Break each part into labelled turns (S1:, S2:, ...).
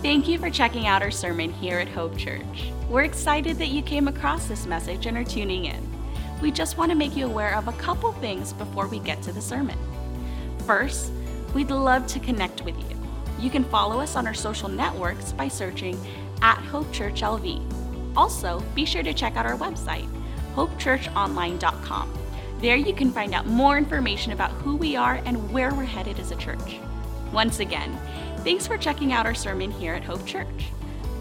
S1: Thank you for checking out our sermon here at Hope Church. We're excited that you came across this message and are tuning in. We just want to make you aware of a couple things before we get to the sermon. First, we'd love to connect with you. You can follow us on our social networks by searching at Hope Church LV. Also, be sure to check out our website, hopechurchonline.com. There you can find out more information about who we are and where we're headed as a church. Once again, thanks for checking out our sermon here at Hope Church.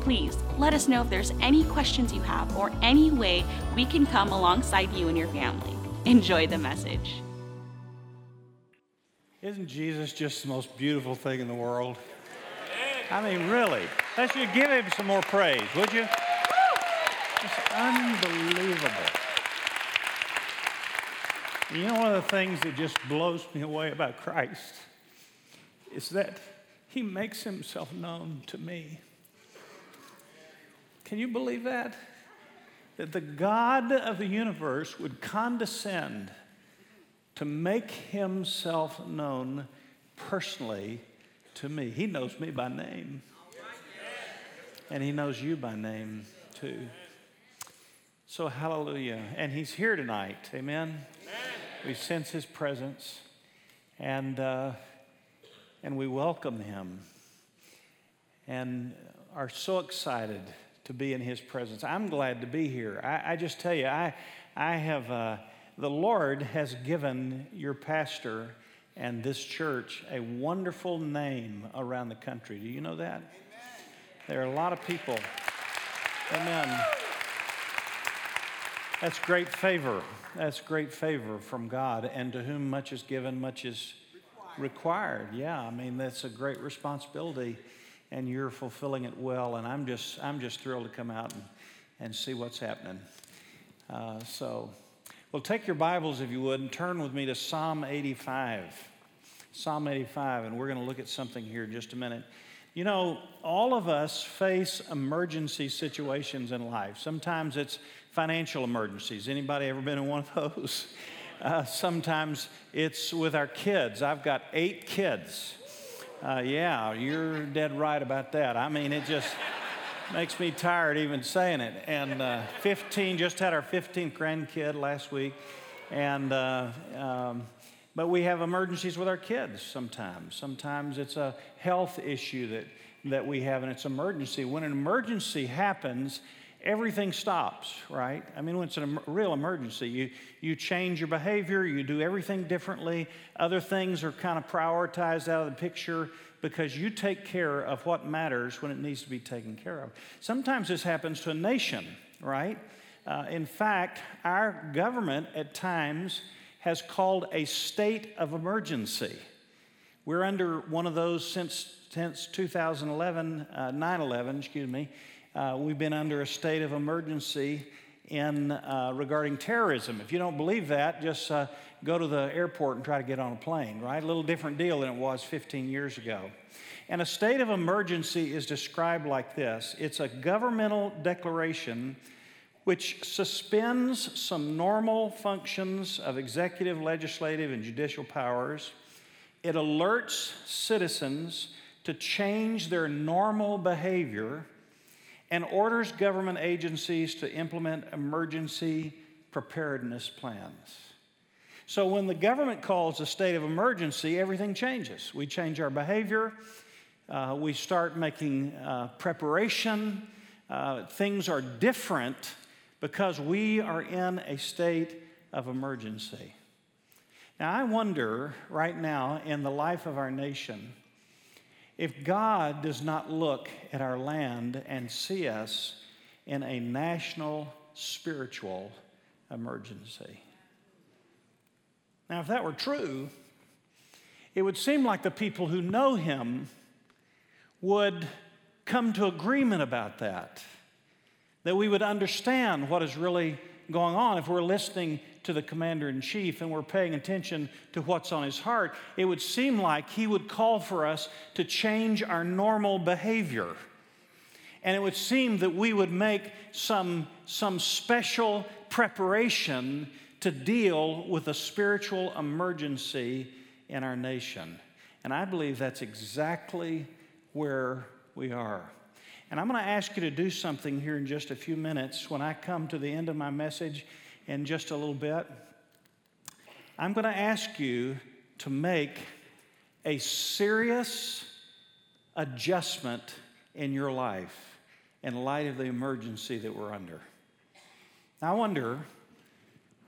S1: Please let us know if there's any questions you have or any way we can come alongside you and your family. Enjoy the message.
S2: Isn't Jesus just the most beautiful thing in the world? I mean, really. Let's you give him some more praise, would you? It's unbelievable. You know, one of the things that just blows me away about Christ is that he makes himself known to me. Can you believe that? That the God of the universe would condescend to make himself known personally to me. He knows me by name. And he knows you by name too. So, hallelujah. And he's here tonight. Amen. We sense his presence. And. Uh, and we welcome him and are so excited to be in his presence. I'm glad to be here. I, I just tell you, I, I have, uh, the Lord has given your pastor and this church a wonderful name around the country. Do you know that? Amen. There are a lot of people. Amen. That's great favor. That's great favor from God. And to whom much is given, much is required. Yeah, I mean that's a great responsibility, and you're fulfilling it well. And I'm just I'm just thrilled to come out and, and see what's happening. Uh, so, well, take your Bibles if you would and turn with me to Psalm 85. Psalm 85, and we're going to look at something here in just a minute. You know, all of us face emergency situations in life. Sometimes it's financial emergencies. Anybody ever been in one of those? Uh, sometimes it's with our kids. I've got eight kids. Uh, yeah, you're dead right about that. I mean, it just makes me tired even saying it. And uh, 15, just had our 15th grandkid last week. And, uh, um, but we have emergencies with our kids sometimes. Sometimes it's a health issue that, that we have, and it's emergency. When an emergency happens, everything stops, right? I mean, when it's a real emergency, you, you change your behavior, you do everything differently. Other things are kind of prioritized out of the picture because you take care of what matters when it needs to be taken care of. Sometimes this happens to a nation, right? Uh, in fact, our government at times has called a state of emergency. We're under one of those since, since 2011, uh, 9 11, excuse me. Uh, we've been under a state of emergency in uh, regarding terrorism. If you don't believe that, just uh, go to the airport and try to get on a plane, right? A little different deal than it was 15 years ago. And a state of emergency is described like this it's a governmental declaration which suspends some normal functions of executive, legislative, and judicial powers. It alerts citizens to change their normal behavior and orders government agencies to implement emergency preparedness plans. So, when the government calls a state of emergency, everything changes. We change our behavior, uh, we start making uh, preparation. Uh, things are different because we are in a state of emergency. Now, I wonder right now in the life of our nation if God does not look at our land and see us in a national spiritual emergency. Now, if that were true, it would seem like the people who know him would come to agreement about that, that we would understand what is really going on if we're listening to the commander in chief and we're paying attention to what's on his heart, it would seem like he would call for us to change our normal behavior. And it would seem that we would make some, some special preparation to deal with a spiritual emergency in our nation. And I believe that's exactly where we are. And I'm going to ask you to do something here in just a few minutes when I come to the end of my message in just a little bit. I'm going to ask you to make a serious adjustment in your life in light of the emergency that we're under. I wonder,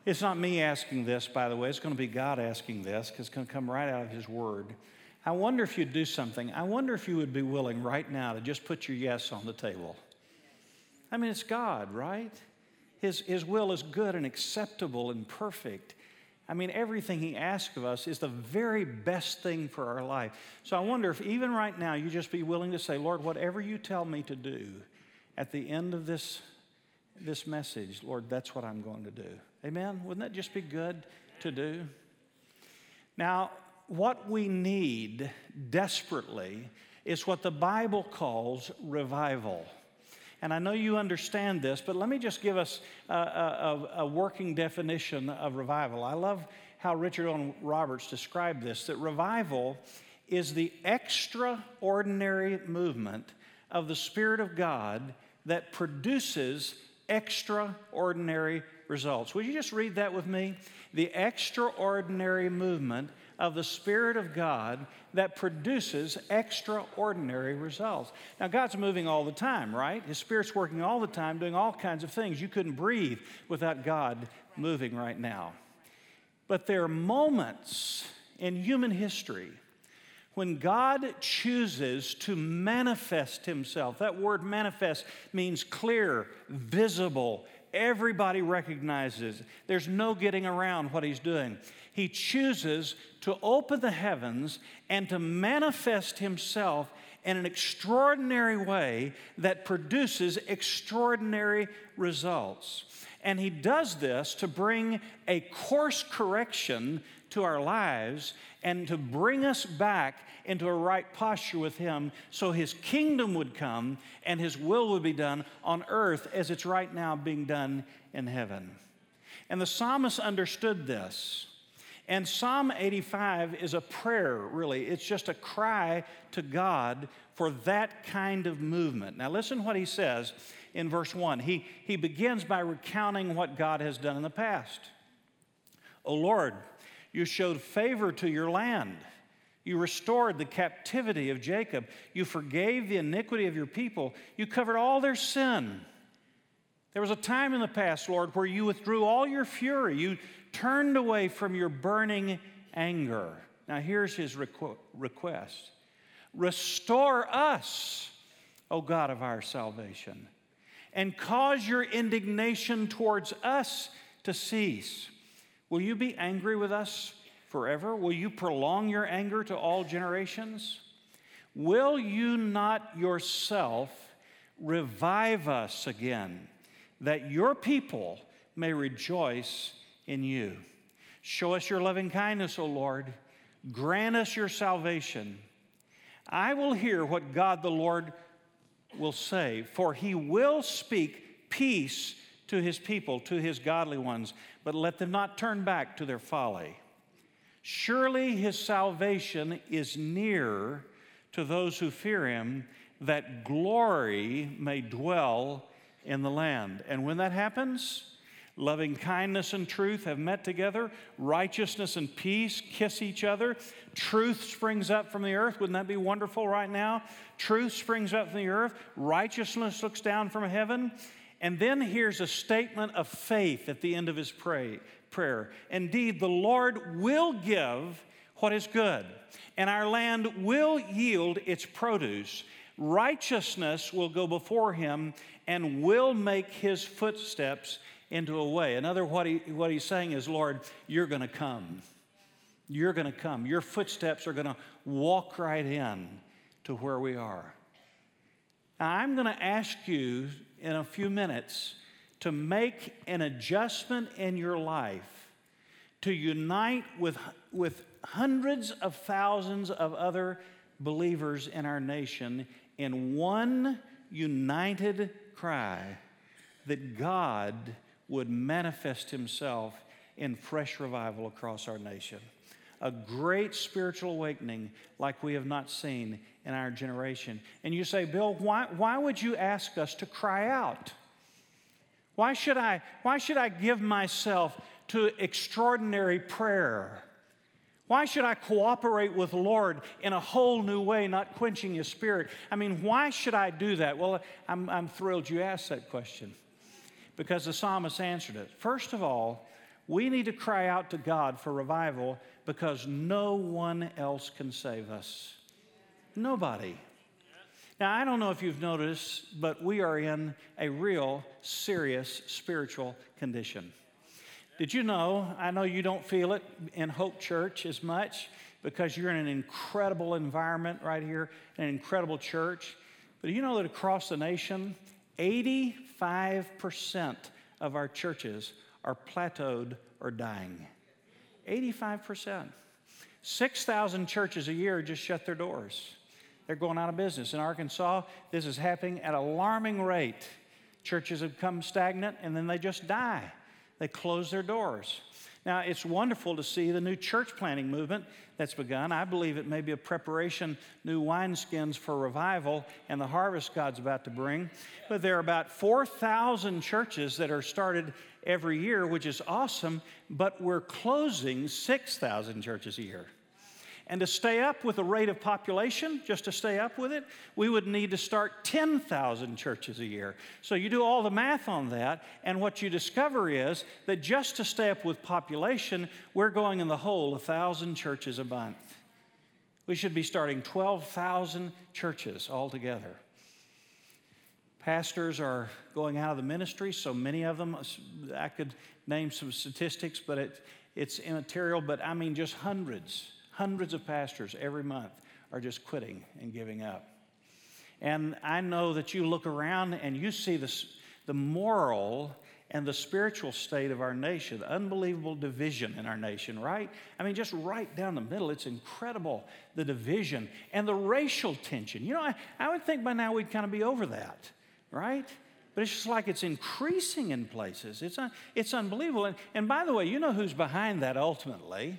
S2: it's not me asking this, by the way, it's going to be God asking this because it's going to come right out of His Word. I wonder if you'd do something. I wonder if you would be willing right now to just put your yes on the table. I mean, it's God, right? His, his will is good and acceptable and perfect. I mean, everything He asks of us is the very best thing for our life. So I wonder if even right now you just be willing to say, Lord, whatever you tell me to do at the end of this, this message, Lord, that's what I'm going to do. Amen? Wouldn't that just be good to do? Now, what we need desperately is what the Bible calls revival. And I know you understand this, but let me just give us a, a, a, working definition of revival. I love how Richard Owen Roberts described this that revival is the extraordinary movement of the Spirit of God that produces extraordinary results. Would you just read that with me? The extraordinary movement of the Spirit of God that produces extraordinary results. Now, God's moving all the time, right? His Spirit's working all the time, doing all kinds of things. You couldn't breathe without God moving right now. But there are moments in human history when God chooses to manifest Himself. That word manifest means clear, visible, everybody recognizes. There's no getting around what he's doing. He chooses to open the heavens and to manifest himself in an extraordinary way that produces extraordinary results. And he does this to bring a course correction to our lives and to bring us back into a right posture with Him so His kingdom would come and His will would be done on earth as it's right now being done in heaven. And the psalmist understood this. And Psalm 85 is a prayer, really. It's just a cry to God for that kind of movement. Now, listen what he says in verse 1. He, he begins by recounting what God has done in the past. O Lord, you showed favor to your land. You restored the captivity of Jacob. You forgave the iniquity of your people. You covered all their sin. There was a time in the past, Lord, where you withdrew all your fury. You turned away from your burning anger. Now, here's his requ- request Restore us, O God of our salvation, and cause your indignation towards us to cease. Will you be angry with us forever? Will you prolong your anger to all generations? Will you not yourself revive us again, that your people may rejoice in you? Show us your loving kindness, O Lord. Grant us your salvation. I will hear what God the Lord will say, for he will speak peace to his people, to his godly ones, but let them not turn back to their folly. Surely his salvation is near to those who fear him, that glory may dwell in the land. And when that happens, loving kindness and truth have met together, righteousness and peace kiss each other, truth springs up from the earth. Wouldn't that be wonderful right now? Truth springs up from the earth, righteousness looks down from heaven. And then here's a statement of faith at the end of his pray, prayer. Indeed, the Lord will give what is good, and our land will yield its produce. Righteousness will go before him and will make his footsteps into a way. Another, what, he, what he's saying is, Lord, you're going to come. You're going to come. Your footsteps are going to walk right in to where we are. Now, I'm going to ask you in a few minutes to make an adjustment in your life to unite with, with hundreds of thousands of other believers in our nation in one united cry that God would manifest Himself in fresh revival across our nation. A great spiritual awakening like we have not seen in our generation. And you say, Bill, why, why would you ask us to cry out? Why should I, why should I give myself to extraordinary prayer? Why should I cooperate with Lord in a whole new way, not quenching His Spirit? I mean, why should I do that? Well, I'm, I'm thrilled you asked that question because the psalmist answered it. First of all, we need to cry out to God for revival because no one else can save us. Nobody. Now, I don't know if you've noticed, but we are in a real serious spiritual condition. Did you know? I know you don't feel it in Hope Church as much because you're in an incredible environment right here, an incredible church. But you know that across the nation, 85% of our churches are plateaued or dying. 85%. 6,000 churches a year just shut their doors. They're going out of business. In Arkansas, this is happening at alarming rate. Churches have come stagnant and then they just die. They close their doors. Now, it's wonderful to see the new church planting movement that's begun. I believe it may be a preparation, new wineskins for revival and the harvest God's about to bring. But there are about 4,000 churches that are started every year, which is awesome, but we're closing 6,000 churches a year. And to stay up with the rate of population, just to stay up with it, we would need to start 10,000 churches a year. So you do all the math on that, and what you discover is that just to stay up with population, we're going in the hole 1,000 churches a month. We should be starting 12,000 churches altogether. Pastors are going out of the ministry, so many of them, I could name some statistics, but it, it's immaterial, but I mean just hundreds Hundreds of pastors every month are just quitting and giving up. And I know that you look around and you see this, the moral and the spiritual state of our nation, unbelievable division in our nation, right? I mean, just right down the middle, it's incredible the division and the racial tension. You know, I, I would think by now we'd kind of be over that, right? But it's just like it's increasing in places. It's, un, it's unbelievable. And, and by the way, you know who's behind that ultimately?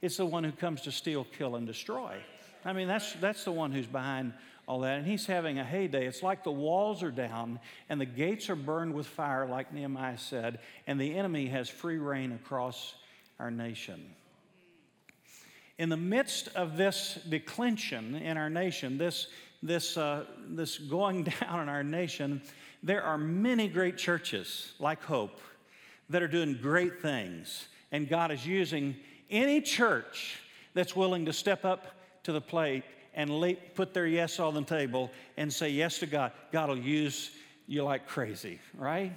S2: It's the one who comes to steal, kill, and destroy. I mean, that's, that's the one who's behind all that. And he's having a heyday. It's like the walls are down and the gates are burned with fire, like Nehemiah said, and the enemy has free rein across our nation. In the midst of this declension in our nation, this, this, uh, this going down in our nation, there are many great churches like Hope that are doing great things. And God is using any church that's willing to step up to the plate and lay, put their yes on the table and say yes to God, God will use you like crazy, right?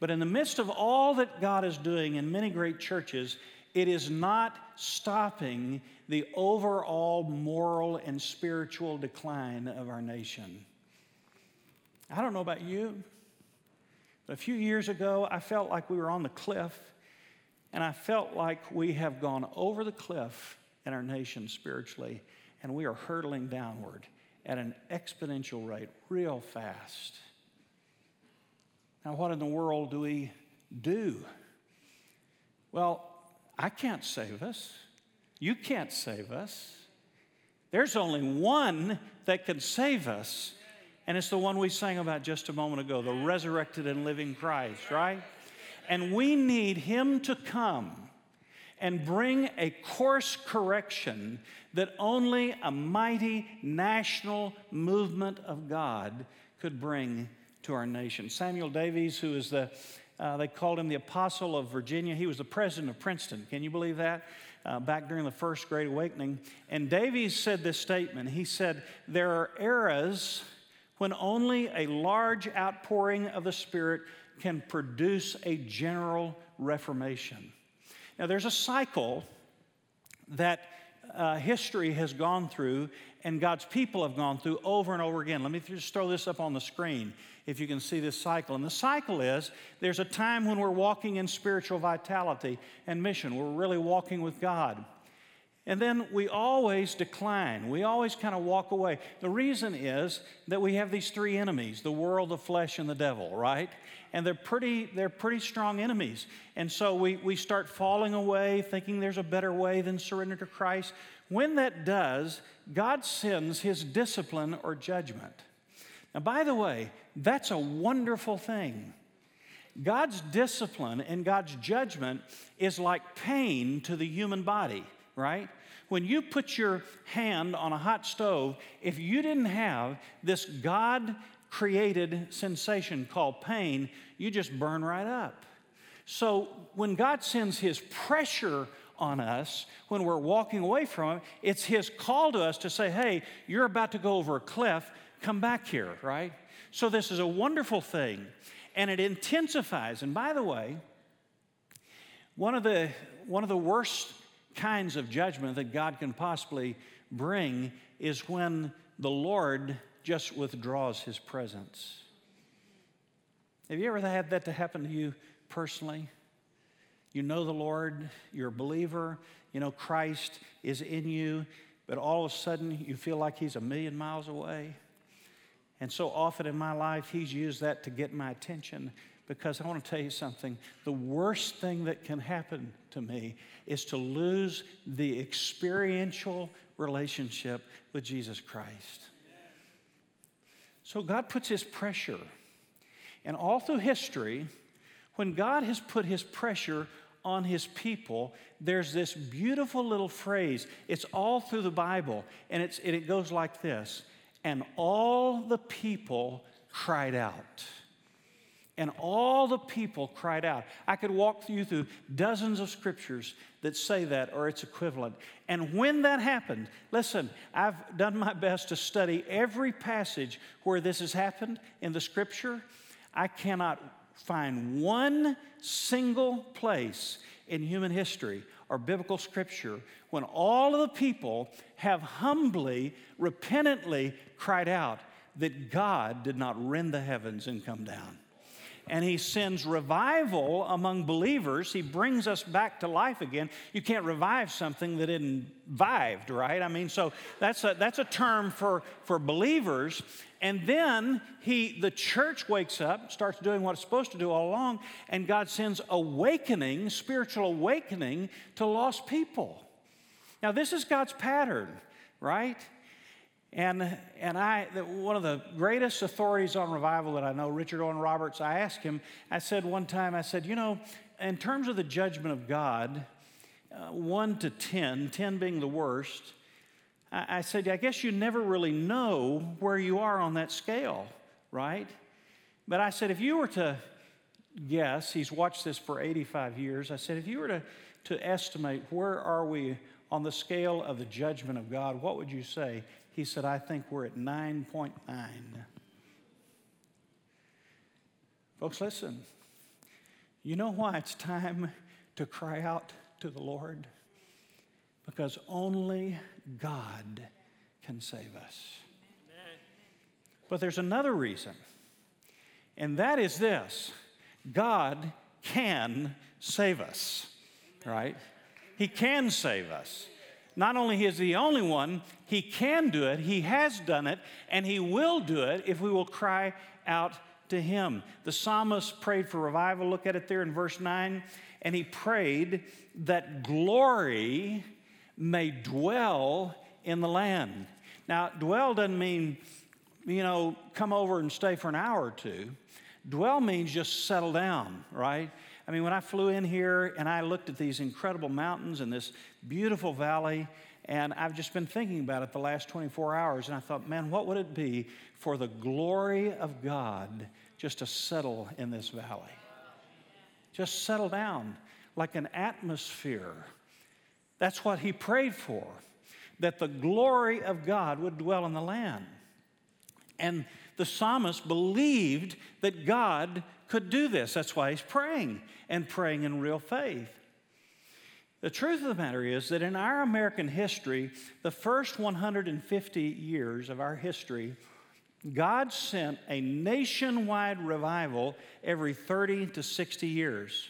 S2: But in the midst of all that God is doing in many great churches, it is not stopping the overall moral and spiritual decline of our nation. I don't know about you, but a few years ago, I felt like we were on the cliff and I felt like we have gone over the cliff in our nation spiritually, and we are hurtling downward at an exponential rate, real fast. Now, what in the world do we do? Well, I can't save us. You can't save us. There's only one that can save us, and it's the one we sang about just a moment ago the resurrected and living Christ, right? And we need Him to come and bring a course correction that only a mighty national movement of God could bring to our nation. Samuel Davies, who is the, uh, they called him the Apostle of Virginia, he was the president of Princeton. Can you believe that? Uh, back during the First Great Awakening. And Davies said this statement He said, There are eras when only a large outpouring of the Spirit can produce a general reformation. Now, there's a cycle that uh, history has gone through and God's people have gone through over and over again. Let me just throw this up on the screen if you can see this cycle. And the cycle is there's a time when we're walking in spiritual vitality and mission, we're really walking with God. And then we always decline. We always kind of walk away. The reason is that we have these three enemies the world, the flesh, and the devil, right? And they're pretty, they're pretty strong enemies. And so we, we start falling away, thinking there's a better way than surrender to Christ. when that does, God sends his discipline or judgment. Now, by the way, that's a wonderful thing. God's discipline and God's judgment is like pain to the human body, right? When you put your hand on a hot stove, if you didn't have this God created sensation called pain, you just burn right up. So when God sends His pressure on us when we're walking away from Him, it's His call to us to say, hey, you're about to go over a cliff, come back here, right? So this is a wonderful thing and it intensifies. And by the way, one of the, one of the worst kinds of judgment that God can possibly bring is when the Lord just withdraws his presence. Have you ever had that to happen to you personally? You know the Lord, you're a believer, you know Christ is in you, but all of a sudden you feel like he's a million miles away. And so often in my life, He's used that to get my attention because I want to tell you something. The worst thing that can happen to me is to lose the experiential relationship with Jesus Christ. So God puts His pressure. And all through history, when God has put His pressure on his people, there's this beautiful little phrase. It's all through the Bible, and, and it goes like this and all the people cried out. And all the people cried out. I could walk you through dozens of scriptures that say that or its equivalent. And when that happened, listen, I've done my best to study every passage where this has happened in the scripture. I cannot find one single place in human history or biblical scripture when all of the people have humbly, repentantly cried out that God did not rend the heavens and come down and he sends revival among believers. He brings us back to life again. You can't revive something that isn't vived, right? I mean, so that's a, that's a term for, for believers. And then he, the church wakes up, starts doing what it's supposed to do all along, and God sends awakening, spiritual awakening to lost people. Now, this is God's pattern, right? And, and I, one of the greatest authorities on revival that I know, Richard Owen Roberts, I asked him, I said one time, I said, you know, in terms of the judgment of God, uh, 1 to 10, 10 being the worst, I, I said, I guess you never really know where you are on that scale, right? But I said, if you were to guess, he's watched this for 85 years, I said, if you were to, to estimate where are we on the scale of the judgment of God, what would you say? He said, I think we're at 9.9. Folks, listen. You know why it's time to cry out to the Lord? Because only God can save us. But there's another reason, and that is this God can save us, right? He can save us. Not only is he the only one, he can do it, he has done it, and he will do it if we will cry out to him. The psalmist prayed for revival. Look at it there in verse 9. And he prayed that glory may dwell in the land. Now, dwell doesn't mean, you know, come over and stay for an hour or two. Dwell means just settle down, right? I mean, when I flew in here and I looked at these incredible mountains and this beautiful valley, and I've just been thinking about it the last 24 hours, and I thought, man, what would it be for the glory of God just to settle in this valley? Just settle down like an atmosphere. That's what he prayed for, that the glory of God would dwell in the land. And the psalmist believed that God could do this. That's why he's praying and praying in real faith. The truth of the matter is that in our American history, the first 150 years of our history, God sent a nationwide revival every 30 to 60 years.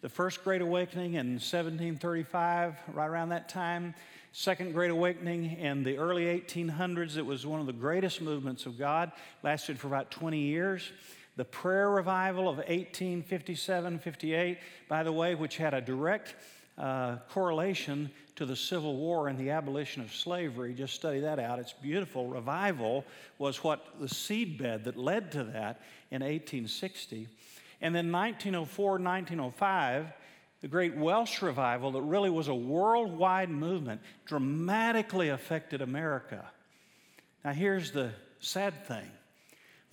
S2: The first Great Awakening in 1735, right around that time. Second Great Awakening in the early 1800s. It was one of the greatest movements of God, lasted for about 20 years the prayer revival of 1857 58, by the way, which had a direct uh, correlation to the Civil War and the abolition of slavery. Just study that out. It's beautiful. Revival was what the seedbed that led to that in 1860. And then 1904, 1905, the great Welsh revival that really was a worldwide movement dramatically affected America. Now, here's the sad thing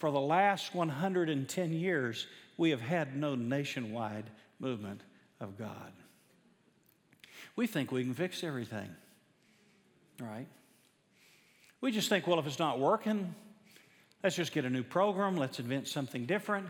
S2: for the last 110 years, we have had no nationwide movement of God. We think we can fix everything, right? We just think, well, if it's not working, let's just get a new program, let's invent something different.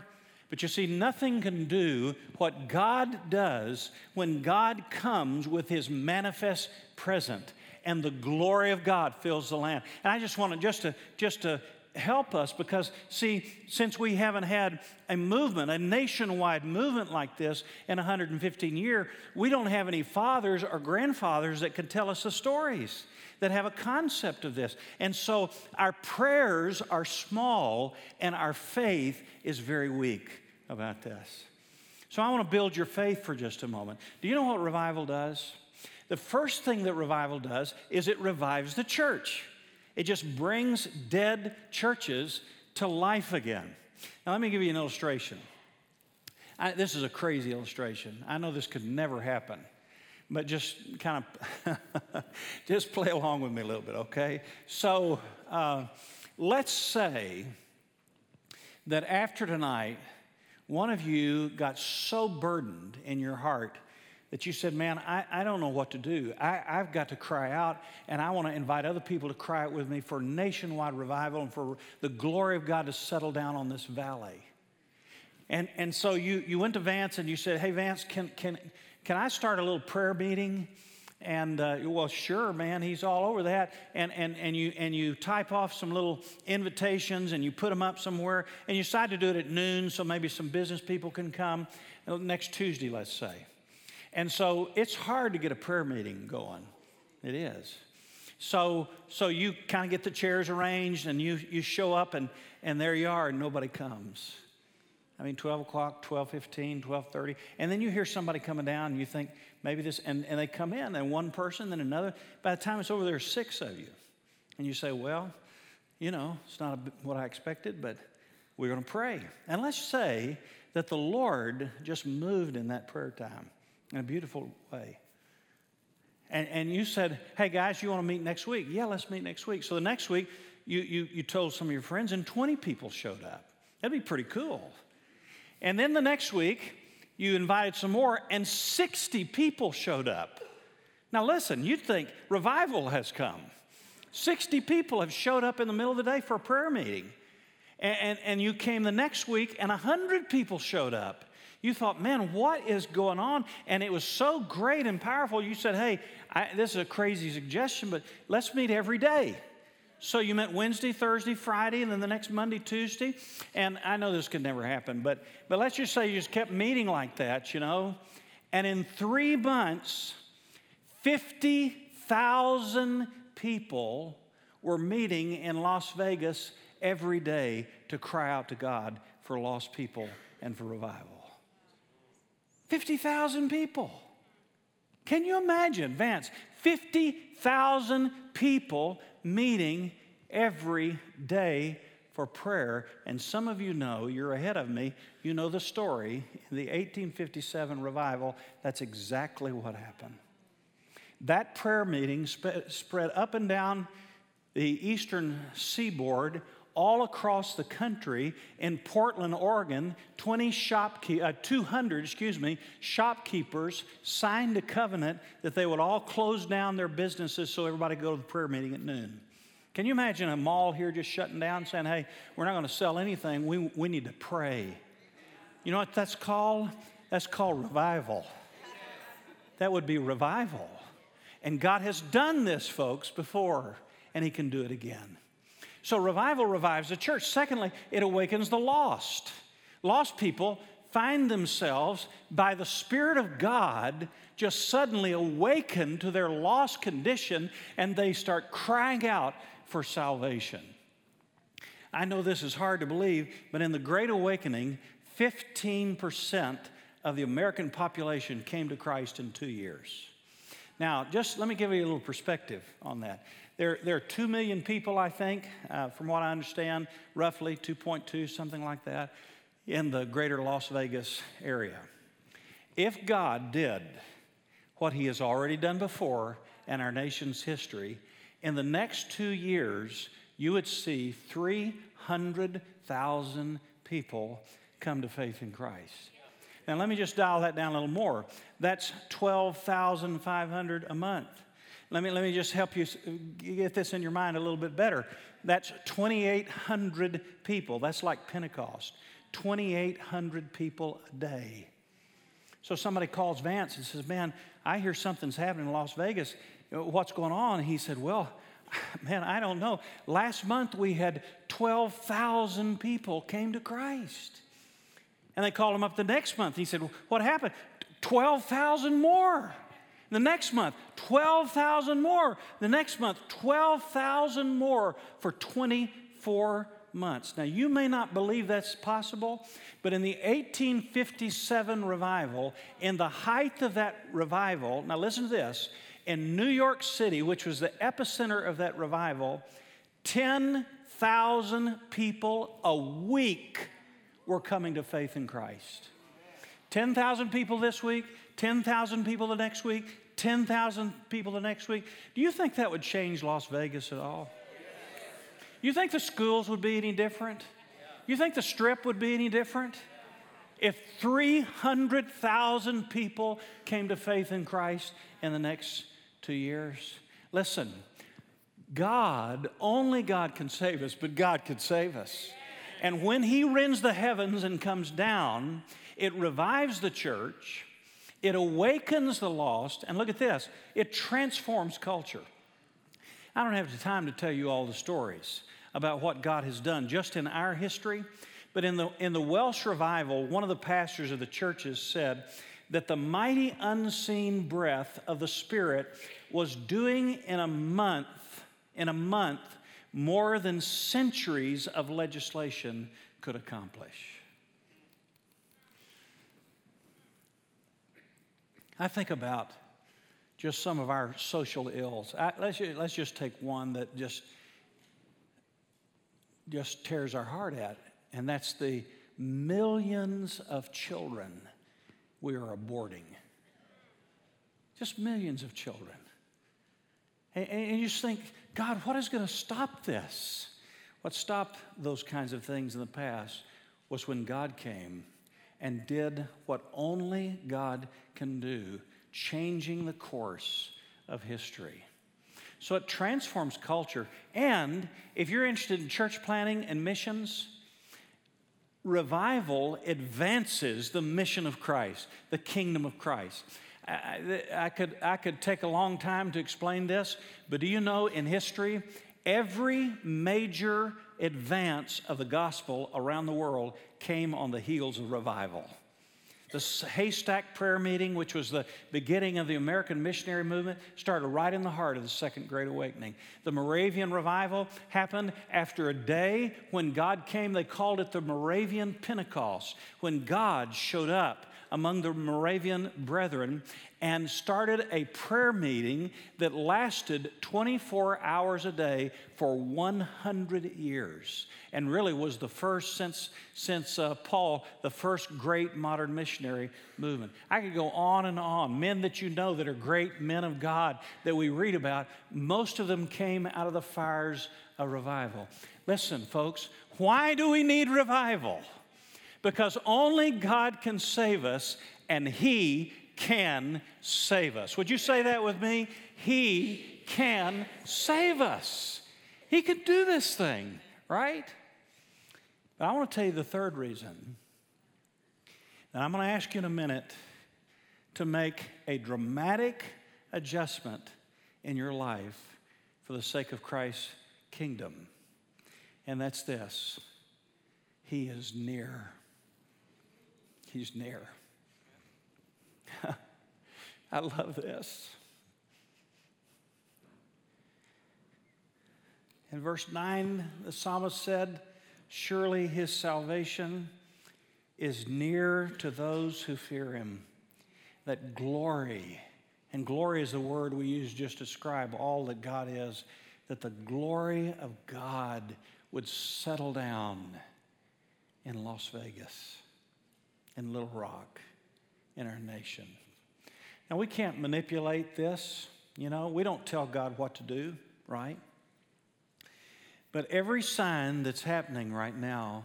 S2: But you see, nothing can do what God does when God comes with his manifest present and the glory of God fills the land. And I just want to just to just to help us because, see, since we haven't had a movement, a nationwide movement like this in 115 years, we don't have any fathers or grandfathers that can tell us the stories that have a concept of this. And so our prayers are small and our faith is very weak about this. So I want to build your faith for just a moment. Do you know what revival does? The first thing that revival does is it revives the church. It just brings dead churches to life again. Now, let me give you an illustration. I, this is a crazy illustration. I know this could never happen, but just kind of just play along with me a little bit, okay? So, uh, let's say that after tonight, one of you got so burdened in your heart that you said, Man, I, I don't know what to do. I, I've got to cry out, and I want to invite other people to cry out with me for nationwide revival and for the glory of God to settle down on this valley. And, and so you, you went to Vance and you said, Hey, Vance, can, can, can I start a little prayer meeting? And uh, well, sure, man, he's all over that. And, and, and, you, and you type off some little invitations and you put them up somewhere. And you decide to do it at noon so maybe some business people can come next Tuesday, let's say. And so it's hard to get a prayer meeting going. It is. So, so you kind of get the chairs arranged and you, you show up and, and there you are and nobody comes. I mean, 12 o'clock, 12.15, 12.30. And then you hear somebody coming down and you think maybe this, and, and they come in and one person, then another. By the time it's over, there's six of you. And you say, well, you know, it's not a, what I expected, but we're going to pray. And let's say that the Lord just moved in that prayer time in a beautiful way. And, and you said, hey guys, you want to meet next week? Yeah, let's meet next week. So the next week, you, you, you told some of your friends, and 20 people showed up. That'd be pretty cool. And then the next week, you invited some more, and 60 people showed up. Now, listen, you'd think revival has come. 60 people have showed up in the middle of the day for a prayer meeting. And, and, and you came the next week, and 100 people showed up you thought, man, what is going on? And it was so great and powerful. You said, hey, I, this is a crazy suggestion, but let's meet every day. So you met Wednesday, Thursday, Friday, and then the next Monday, Tuesday. And I know this could never happen, but, but let's just say you just kept meeting like that, you know. And in three months, 50,000 people were meeting in Las Vegas every day to cry out to God for lost people and for revival. 50,000 people. Can you imagine, Vance? 50,000 people meeting every day for prayer. And some of you know, you're ahead of me, you know the story. In the 1857 revival, that's exactly what happened. That prayer meeting sp- spread up and down the eastern seaboard all across the country in Portland, Oregon, 20 shopkeep, uh, 200, excuse me, shopkeepers signed a covenant that they would all close down their businesses so everybody could go to the prayer meeting at noon. Can you imagine a mall here just shutting down saying, hey, we're not going to sell anything, we, we need to pray? You know what that's called? That's called revival. That would be revival. And God has done this, folks, before, and He can do it again. So revival revives the church. Secondly, it awakens the lost. Lost people find themselves by the Spirit of God just suddenly awakened to their lost condition and they start crying out for salvation. I know this is hard to believe, but in the Great Awakening, 15% of the American population came to Christ in two years. Now, just let me give you a little perspective on that. There, there are 2 million people, I think, uh, from what I understand, roughly 2.2, something like that, in the greater Las Vegas area. If God did what He has already done before in our nation's history, in the next two years, you would see 300,000 people come to faith in Christ. Now, let me just dial that down a little more. That's 12,500 a month. Let me, let me just help you get this in your mind a little bit better. That's 2,800 people. That's like Pentecost. 2,800 people a day. So somebody calls Vance and says, Man, I hear something's happening in Las Vegas. What's going on? He said, Well, man, I don't know. Last month we had 12,000 people came to Christ. And they called him up the next month. He said, What happened? 12,000 more. The next month, 12,000 more. The next month, 12,000 more for 24 months. Now, you may not believe that's possible, but in the 1857 revival, in the height of that revival, now listen to this, in New York City, which was the epicenter of that revival, 10,000 people a week were coming to faith in Christ. 10,000 people this week, 10,000 people the next week, 10,000 people the next week. Do you think that would change Las Vegas at all? You think the schools would be any different? You think the strip would be any different? If 300,000 people came to faith in Christ in the next two years, listen, God, only God can save us, but God could save us. And when He rends the heavens and comes down, it revives the church, it awakens the lost, and look at this it transforms culture. I don't have the time to tell you all the stories about what God has done just in our history, but in the, in the Welsh revival, one of the pastors of the churches said that the mighty unseen breath of the Spirit was doing in a month, in a month, more than centuries of legislation could accomplish. I think about just some of our social ills. I, let's, let's just take one that just, just tears our heart at, and that's the millions of children we are aborting. Just millions of children. And, and you just think, God, what is going to stop this? What stopped those kinds of things in the past was when God came and did what only God can do, changing the course of history. So it transforms culture. And if you're interested in church planting and missions, revival advances the mission of Christ, the kingdom of Christ. I, I, could, I could take a long time to explain this, but do you know in history, every major advance of the gospel around the world came on the heels of revival. The Haystack Prayer Meeting, which was the beginning of the American missionary movement, started right in the heart of the Second Great Awakening. The Moravian Revival happened after a day when God came. They called it the Moravian Pentecost, when God showed up among the Moravian brethren and started a prayer meeting that lasted 24 hours a day for 100 years and really was the first since, since uh, Paul, the first great modern missionary movement. I could go on and on. Men that you know that are great men of God that we read about, most of them came out of the fires of revival. Listen, folks, why do we need revival? Because only God can save us, and He can save us. Would you say that with me? He can save us. He can do this thing, right? But I want to tell you the third reason. And I'm going to ask you in a minute to make a dramatic adjustment in your life for the sake of Christ's kingdom. And that's this He is near. He's near. I love this. In verse 9, the psalmist said, Surely his salvation is near to those who fear him, that glory And glory is the word we use just to describe all that God is, that the glory of God would settle down in Las Vegas, in Little Rock, in our nation. Now, we can't manipulate this, you know, we don't tell God what to do, right? But every sign that's happening right now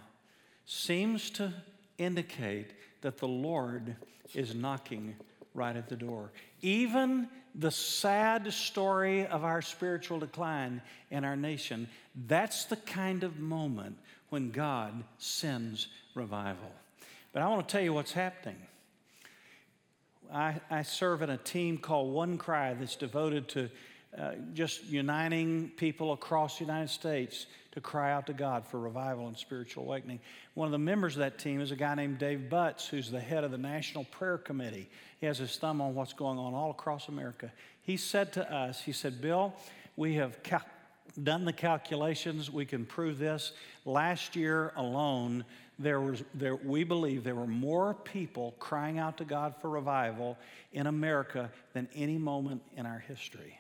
S2: seems to indicate that the Lord is knocking right at the door. Even the sad story of our spiritual decline in our nation, that's the kind of moment when God sends revival. But I want to tell you what's happening. I, I serve in a team called One Cry that's devoted to uh, just uniting people across the United States to cry out to God for revival and spiritual awakening. One of the members of that team is a guy named Dave Butts, who's the head of the National Prayer Committee. He has his thumb on what's going on all across America. He said to us, he said, Bill, we have cal- done the calculations. We can prove this. Last year alone, there was, there, we believe there were more people crying out to God for revival in America than any moment in our history.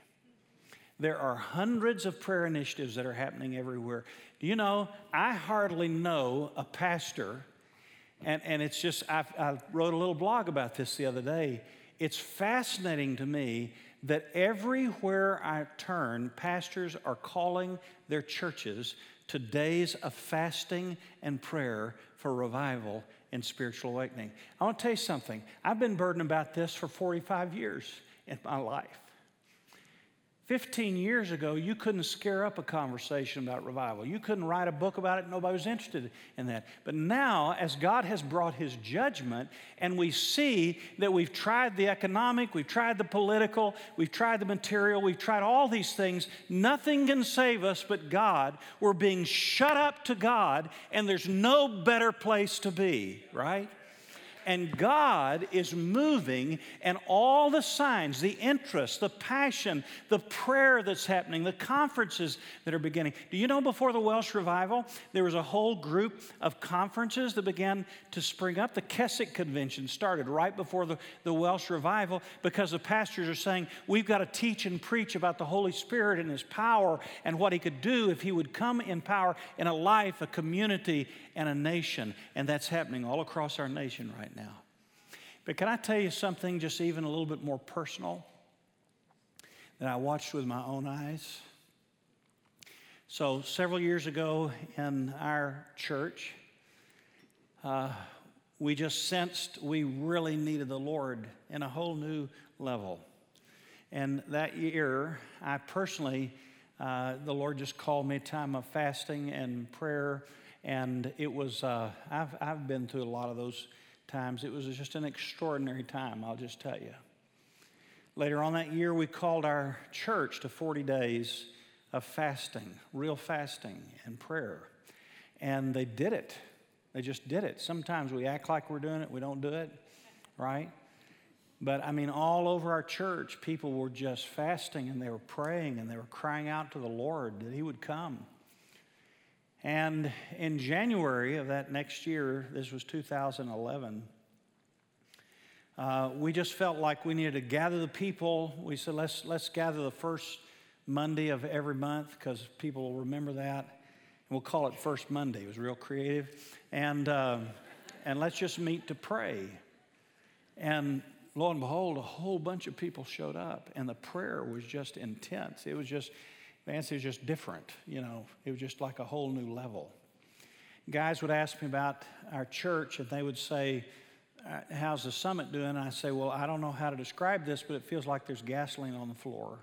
S2: There are hundreds of prayer initiatives that are happening everywhere. Do you know, I hardly know a pastor, and, and it's just, I, I wrote a little blog about this the other day. It's fascinating to me that everywhere I turn, pastors are calling their churches to days of fasting and prayer for revival and spiritual awakening. I want to tell you something. I've been burdened about this for 45 years in my life. 15 years ago, you couldn't scare up a conversation about revival. You couldn't write a book about it, nobody was interested in that. But now, as God has brought his judgment, and we see that we've tried the economic, we've tried the political, we've tried the material, we've tried all these things, nothing can save us but God. We're being shut up to God, and there's no better place to be, right? And God is moving, and all the signs, the interest, the passion, the prayer that's happening, the conferences that are beginning. Do you know before the Welsh revival, there was a whole group of conferences that began to spring up? The Keswick Convention started right before the, the Welsh revival because the pastors are saying, We've got to teach and preach about the Holy Spirit and His power and what He could do if He would come in power in a life, a community, and a nation. And that's happening all across our nation right now. But can I tell you something just even a little bit more personal that I watched with my own eyes? So, several years ago in our church, uh, we just sensed we really needed the Lord in a whole new level. And that year, I personally, uh, the Lord just called me time of fasting and prayer and it was, uh, I've, I've been through a lot of those times. It was just an extraordinary time, I'll just tell you. Later on that year, we called our church to 40 days of fasting, real fasting and prayer. And they did it. They just did it. Sometimes we act like we're doing it, we don't do it, right? But I mean, all over our church, people were just fasting and they were praying and they were crying out to the Lord that He would come. And in January of that next year, this was 2011, uh, we just felt like we needed to gather the people. We said, let's, let's gather the first Monday of every month because people will remember that. And we'll call it First Monday. It was real creative. And, uh, and let's just meet to pray. And lo and behold, a whole bunch of people showed up, and the prayer was just intense. It was just, Fancy is just different, you know, it was just like a whole new level. Guys would ask me about our church, and they would say, uh, How's the summit doing? And I say, Well, I don't know how to describe this, but it feels like there's gasoline on the floor,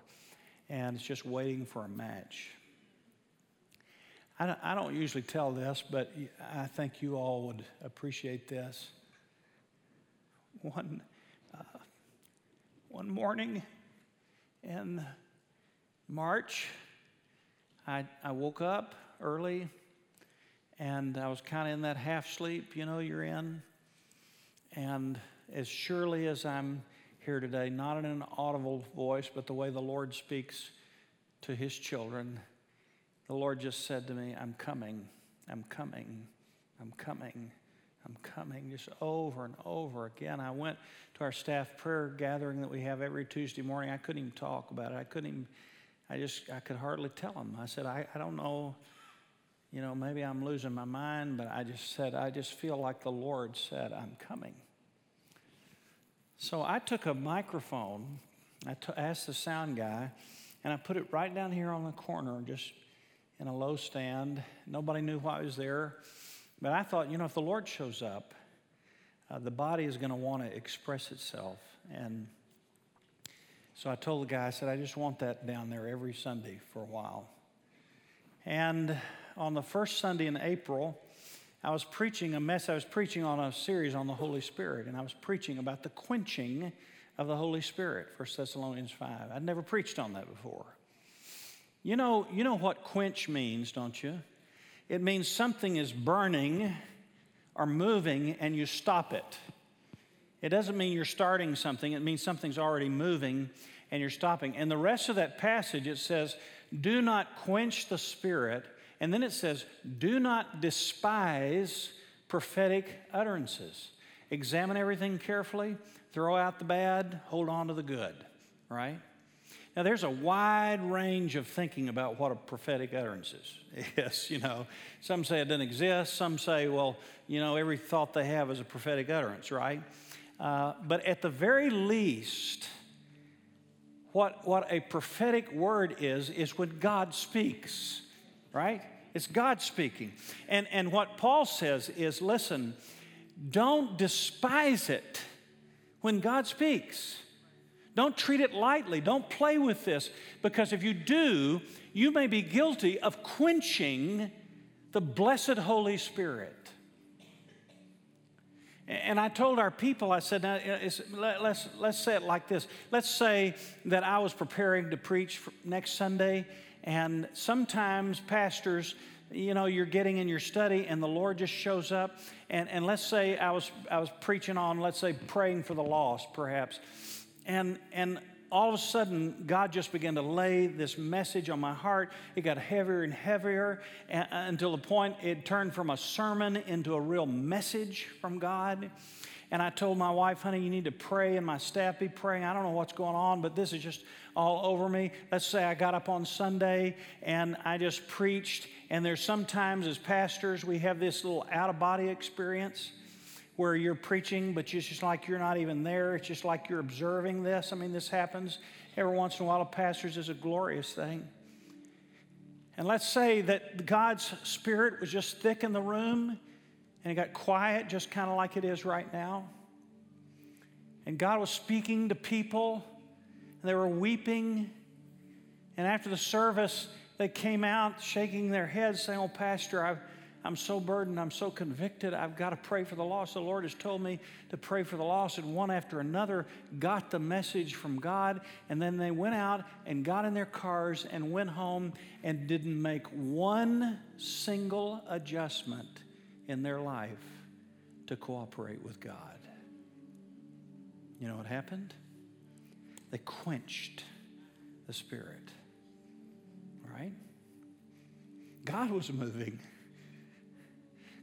S2: and it's just waiting for a match. I don't, I don't usually tell this, but I think you all would appreciate this. One, uh, one morning in March, I, I woke up early and I was kind of in that half sleep, you know, you're in. And as surely as I'm here today, not in an audible voice, but the way the Lord speaks to his children, the Lord just said to me, I'm coming, I'm coming, I'm coming I'm coming, just over and over again. I went to our staff prayer gathering that we have every Tuesday morning. I couldn't even talk about it. I couldn't even, I just, I could hardly tell them. I said, I, I don't know, you know, maybe I'm losing my mind, but I just said, I just feel like the Lord said, I'm coming. So I took a microphone, I t- asked the sound guy, and I put it right down here on the corner, just in a low stand. Nobody knew why I was there. But I thought, you know, if the Lord shows up, uh, the body is going to want to express itself. And so I told the guy, I said, I just want that down there every Sunday for a while. And on the first Sunday in April, I was preaching a mess. I was preaching on a series on the Holy Spirit, and I was preaching about the quenching of the Holy Spirit, 1 Thessalonians 5. I'd never preached on that before. You know, you know what quench means, don't you? It means something is burning or moving and you stop it. It doesn't mean you're starting something, it means something's already moving and you're stopping. And the rest of that passage, it says, Do not quench the spirit. And then it says, Do not despise prophetic utterances. Examine everything carefully, throw out the bad, hold on to the good, right? Now, there's a wide range of thinking about what a prophetic utterance is. Yes, you know, some say it doesn't exist. Some say, well, you know, every thought they have is a prophetic utterance, right? Uh, but at the very least, what, what a prophetic word is, is when God speaks, right? It's God speaking. And, and what Paul says is listen, don't despise it when God speaks. Don't treat it lightly. Don't play with this because if you do, you may be guilty of quenching the blessed Holy Spirit. And I told our people, I said, now, let's, let's say it like this. Let's say that I was preparing to preach next Sunday, and sometimes pastors, you know, you're getting in your study and the Lord just shows up. And, and let's say I was, I was preaching on, let's say, praying for the lost, perhaps. And, and all of a sudden, God just began to lay this message on my heart. It got heavier and heavier until the point it turned from a sermon into a real message from God. And I told my wife, honey, you need to pray, and my staff be praying. I don't know what's going on, but this is just all over me. Let's say I got up on Sunday and I just preached, and there's sometimes as pastors, we have this little out of body experience where you're preaching, but it's just like you're not even there. It's just like you're observing this. I mean, this happens every once in a while to pastors is a glorious thing. And let's say that God's Spirit was just thick in the room and it got quiet, just kind of like it is right now. And God was speaking to people, and they were weeping. And after the service, they came out shaking their heads, saying, Oh, Pastor, I've I'm so burdened. I'm so convicted. I've got to pray for the lost. The Lord has told me to pray for the lost. And one after another got the message from God. And then they went out and got in their cars and went home and didn't make one single adjustment in their life to cooperate with God. You know what happened? They quenched the Spirit. Right? God was moving.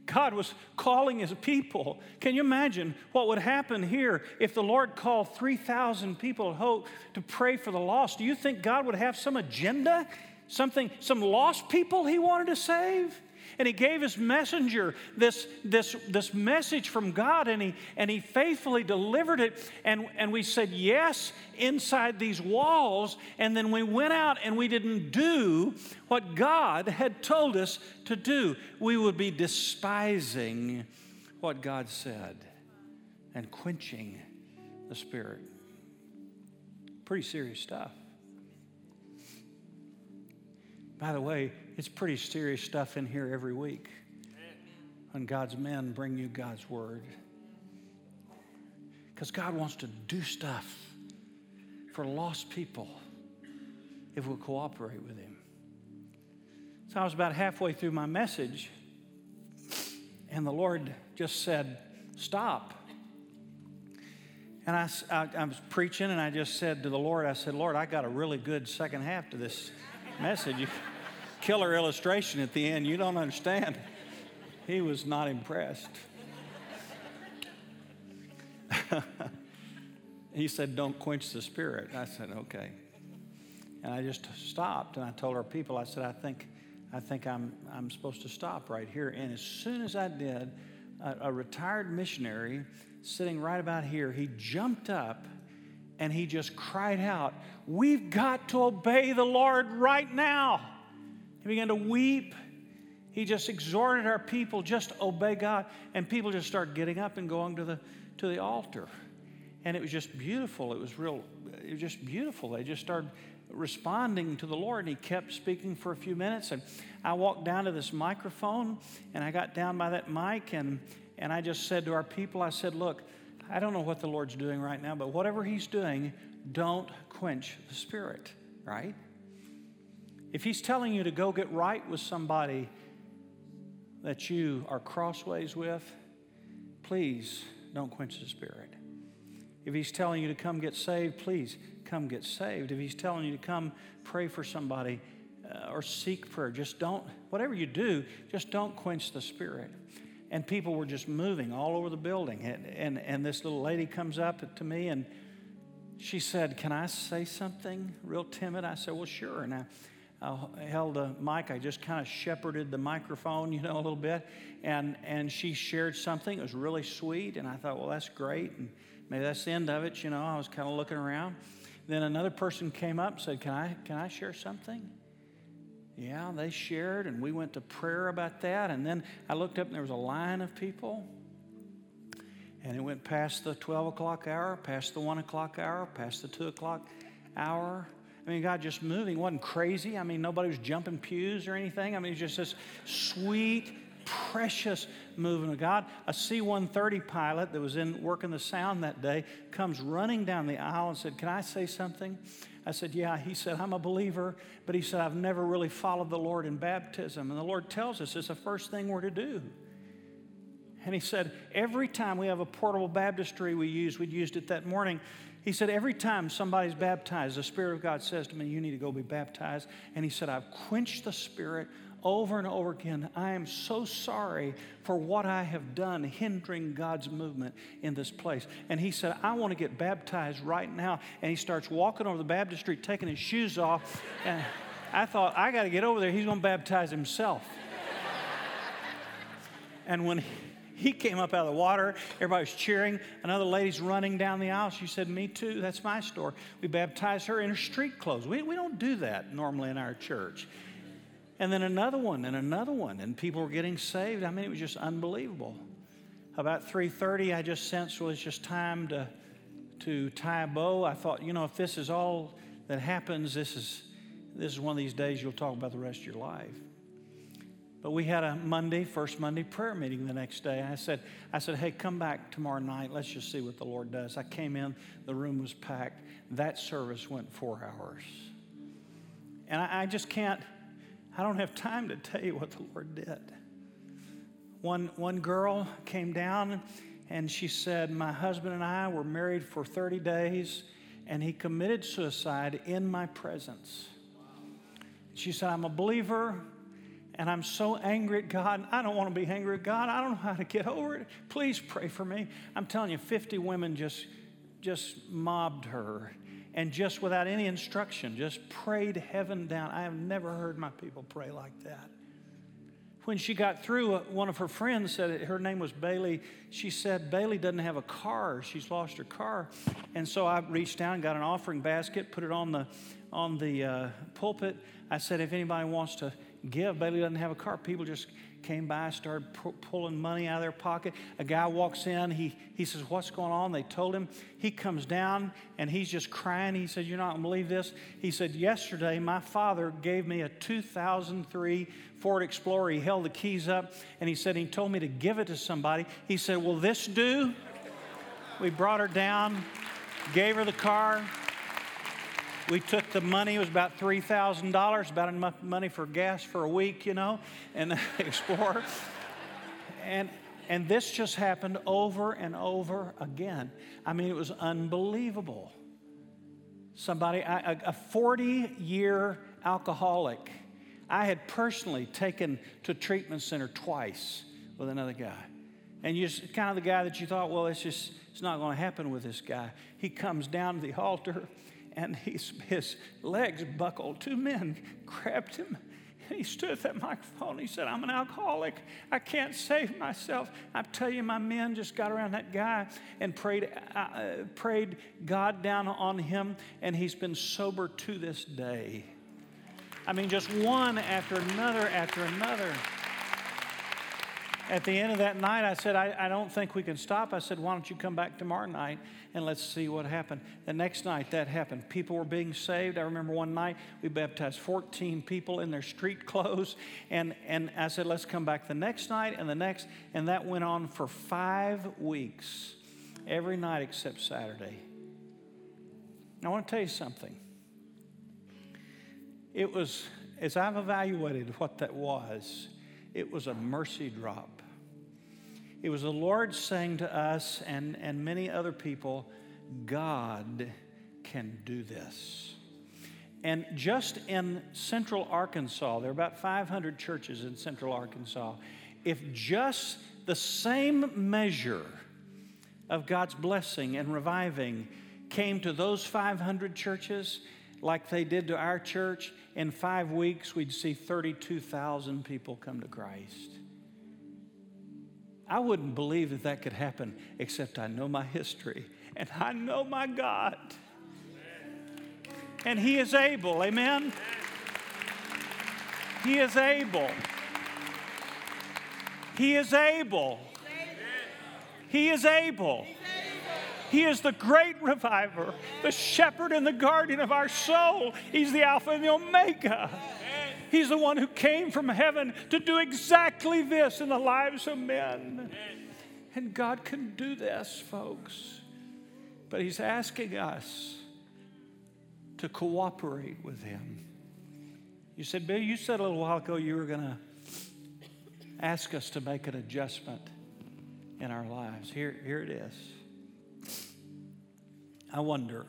S2: God was calling his people. Can you imagine what would happen here if the Lord called 3,000 people at Hope to pray for the lost? Do you think God would have some agenda? Something, some lost people he wanted to save? And he gave his messenger this, this, this message from God, and he, and he faithfully delivered it. And, and we said yes inside these walls, and then we went out and we didn't do what God had told us to do. We would be despising what God said and quenching the Spirit. Pretty serious stuff. By the way, it's pretty serious stuff in here every week when God's men bring you God's word. Because God wants to do stuff for lost people if we'll cooperate with Him. So I was about halfway through my message, and the Lord just said, Stop. And I, I, I, was preaching, and I just said to the Lord, I said, Lord, I got a really good second half to this message killer illustration at the end. You don't understand. He was not impressed. he said, Don't quench the spirit. I said, Okay. And I just stopped and I told our people, I said, I think, I think I'm, I'm supposed to stop right here. And as soon as I did, a, a retired missionary sitting right about here, he jumped up and he just cried out, We've got to obey the Lord right now. He began to weep. He just exhorted our people, just obey God. And people just started getting up and going to the, to the altar. And it was just beautiful. It was real, it was just beautiful. They just started responding to the Lord. And he kept speaking for a few minutes. And I walked down to this microphone and I got down by that mic and, and I just said to our people, I said, Look, I don't know what the Lord's doing right now, but whatever He's doing, don't quench the Spirit, right? If He's telling you to go get right with somebody that you are crossways with, please don't quench the Spirit. If He's telling you to come get saved, please come get saved. If He's telling you to come pray for somebody uh, or seek prayer, just don't, whatever you do, just don't quench the Spirit and people were just moving all over the building. And, and, and this little lady comes up to me and she said, Can I say something? Real timid. I said, Well, sure. And I, I held a mic. I just kind of shepherded the microphone, you know, a little bit. And, and she shared something. It was really sweet. And I thought, Well, that's great. And maybe that's the end of it. You know, I was kind of looking around. Then another person came up and said, Can I, can I share something? Yeah, they shared, and we went to prayer about that. And then I looked up, and there was a line of people. And it went past the 12 o'clock hour, past the 1 o'clock hour, past the 2 o'clock hour. I mean, God just moving. It wasn't crazy. I mean, nobody was jumping pews or anything. I mean, it was just this sweet, precious movement of God. A C 130 pilot that was in working the sound that day comes running down the aisle and said, Can I say something? I said, Yeah. He said, I'm a believer, but he said, I've never really followed the Lord in baptism. And the Lord tells us it's the first thing we're to do. And he said, Every time we have a portable baptistry we use, we used it that morning. He said, Every time somebody's baptized, the Spirit of God says to me, You need to go be baptized. And he said, I've quenched the Spirit over and over again, I am so sorry for what I have done hindering God's movement in this place. And he said, I want to get baptized right now. And he starts walking over the baptistry, taking his shoes off. And I thought, I got to get over there. He's going to baptize himself. and when he came up out of the water. Everybody was cheering. Another lady's running down the aisle. She said, Me too. That's my story. We baptized her in her street clothes. We, we don't do that normally in our church and then another one and another one and people were getting saved i mean it was just unbelievable about 3.30 i just sensed well it's just time to to tie a bow i thought you know if this is all that happens this is this is one of these days you'll talk about the rest of your life but we had a monday first monday prayer meeting the next day. I said i said hey come back tomorrow night. Let's just see what the lord does. I came in. The room was packed. That service went four hours. And I, I just can't I don't have time to tell you what the Lord did. One, one girl came down and she said, My husband and I were married for 30 days and he committed suicide in my presence. She said, I'm a believer and I'm so angry at God. I don't want to be angry at God. I don't know how to get over it. Please pray for me. I'm telling you, 50 women just, just mobbed her and just without any instruction, just prayed heaven down. I have never heard my people pray like that. When she got through, uh, one of her friends said her name was Bailey. She said, Bailey doesn't have a car. She's lost her car. And so I reached down, got an offering basket, put it on the, on the uh, pulpit. I said, if anybody wants to give, Bailey doesn't have a car. People just came by, started pu- pulling money out of their pocket. A guy walks in. He, he says, What's going on? They told him. He comes down and he's just crying. He said, You're not going to believe this. He said, Yesterday, my father gave me a 2003 Ford Explorer. He held the keys up and he said, He told me to give it to somebody. He said, Will this do? We brought her down, gave her the car. We took the money, it was about $3,000, about enough money for gas for a week, you know, and the Explorer. And, and this just happened over and over again. I mean, it was unbelievable. Somebody, a 40 year alcoholic, I had personally taken to treatment center twice with another guy. And you're kind of the guy that you thought, well, it's just, it's not going to happen with this guy. He comes down to the altar and he's, his legs buckled. Two men grabbed him. He stood at that microphone. He said, I'm an alcoholic. I can't save myself. I tell you, my men just got around that guy and prayed, uh, uh prayed God down on him, and he's been sober to this day. I mean, just one after another after another at the end of that night, I said, I, I, don't think we can stop. I said, Why don't you come back tomorrow night and let's see what happened? The next night, that happened. People were being saved. I remember one night we baptized 14 people in their street clothes. And, and I said, Let's come back the next night and the next. And that went on for five weeks, every night except Saturday. I want to tell you something. It was, as I've evaluated what that was, it was a mercy drop it was the Lord saying to us and, and many other people, God can do this. And just in central Arkansas, there are about 500 churches in central Arkansas. If just the same measure of God's blessing and reviving came to those 500 churches like they did to our church, in five weeks we'd see 32,000 people come to Christ. I wouldn't believe that that could happen except I know my history and I know my God. And He is able, amen? He is able. He is able. He is able. He is the great reviver, the shepherd and the guardian of our soul. He's the Alpha and the Omega. He's the one who came from heaven to do exactly this in the lives of men. And God can do this, folks. But He's asking us to cooperate with Him. You said, Bill, you said a little while ago you were going to ask us to make an adjustment in our lives. Here, here it is. I wonder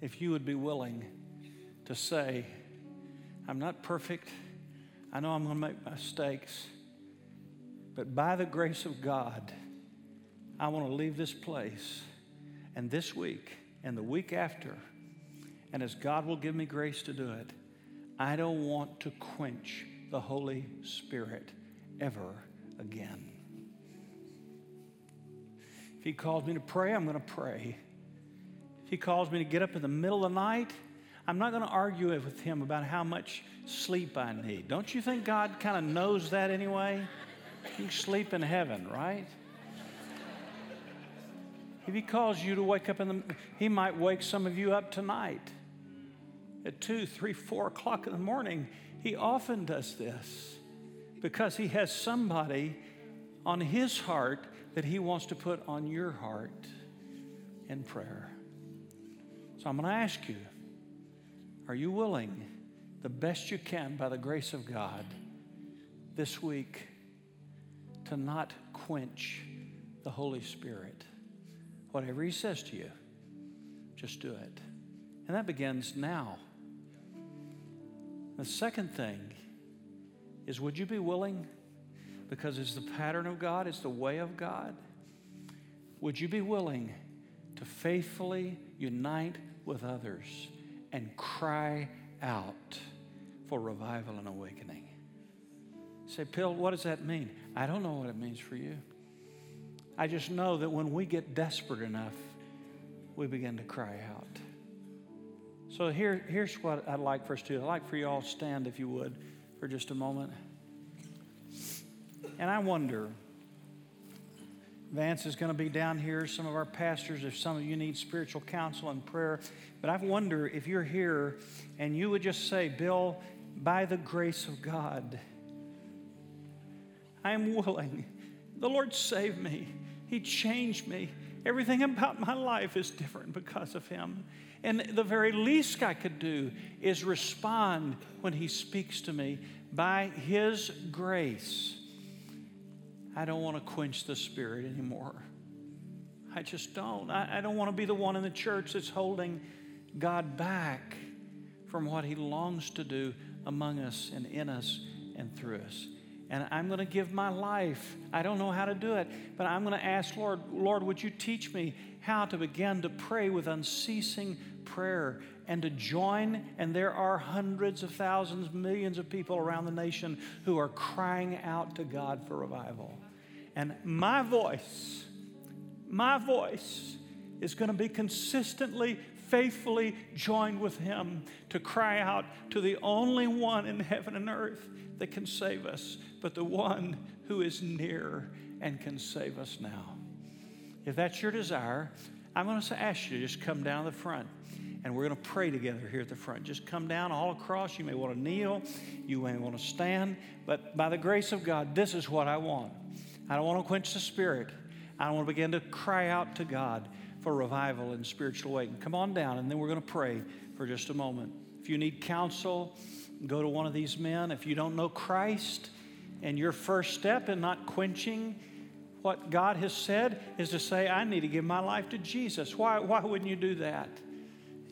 S2: if you would be willing to say, I'm not perfect. I know I'm going to make mistakes. But by the grace of God, I want to leave this place and this week and the week after, and as God will give me grace to do it, I don't want to quench the Holy Spirit ever again. If He calls me to pray, I'm going to pray. If He calls me to get up in the middle of the night, I'm not going to argue with him about how much sleep I need. Don't you think God kind of knows that anyway? You sleep in heaven, right? If he calls you to wake up in the, he might wake some of you up tonight at two, three, four o'clock in the morning. He often does this because he has somebody on his heart that he wants to put on your heart in prayer. So I'm going to ask you are you willing, the best you can by the grace of God, this week to not quench the Holy Spirit? Whatever He says to you, just do it. And that begins now. The second thing is would you be willing, because it's the pattern of God, it's the way of God, would you be willing to faithfully unite with others and cry out for revival and awakening. Say, Bill, what does that mean? I don't know what it means for you. I just know that when we get desperate enough, we begin to cry out. So here, here's what I'd like for us to do. I'd like for you all to stand, if you would, for just a moment. And I wonder, Vance is going to be down here. Some of our pastors, if some of you need spiritual counsel and prayer. But I wonder if you're here and you would just say, Bill, by the grace of God, I am willing. The Lord saved me, He changed me. Everything about my life is different because of Him. And the very least I could do is respond when He speaks to me by His grace. I don't want to quench the spirit anymore. I just don't. I, I don't want to be the one in the church that's holding God back from what He longs to do among us and in us and through us. and I'm going to give my life. I don't know how to do it, but I'm going to ask, Lord, Lord, would you teach me how to begin to pray with unceasing prayer and to join? And there are hundreds of thousands, millions of people around the nation who are crying out to God for revival. And my voice, my voice is going to be consistently faithfully joined with him to cry out to the only one in heaven and earth that can save us, but the one who is near and can save us now. If that's your desire, I'm going to ask you to just come down the front and we're going to pray together here at the front. Just come down all across. You may want to kneel, you may want to stand, but by the grace of God, this is what I want. I don't want to quench the spirit. I don't want to begin to cry out to God for revival and spiritual awakening. Come on down, and then we're going to pray for just a moment. If you need counsel, go to one of these men. If you don't know Christ, and your first step in not quenching what God has said is to say, I need to give my life to Jesus. Why, why wouldn't you do that?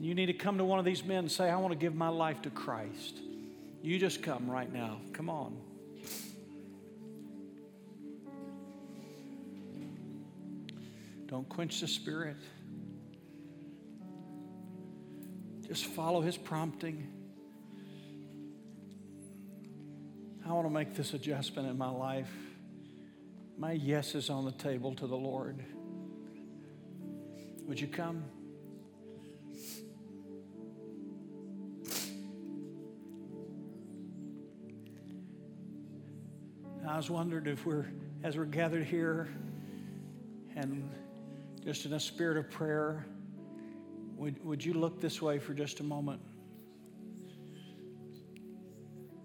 S2: You need to come to one of these men and say, I want to give my life to Christ. You just come right now. Come on. Don't quench the Spirit. Just follow His prompting. I want to make this adjustment in my life. My yes is on the table to the Lord. Would you come? I was wondering if we're, as we're gathered here and just in a spirit of prayer, would, would you look this way for just a moment?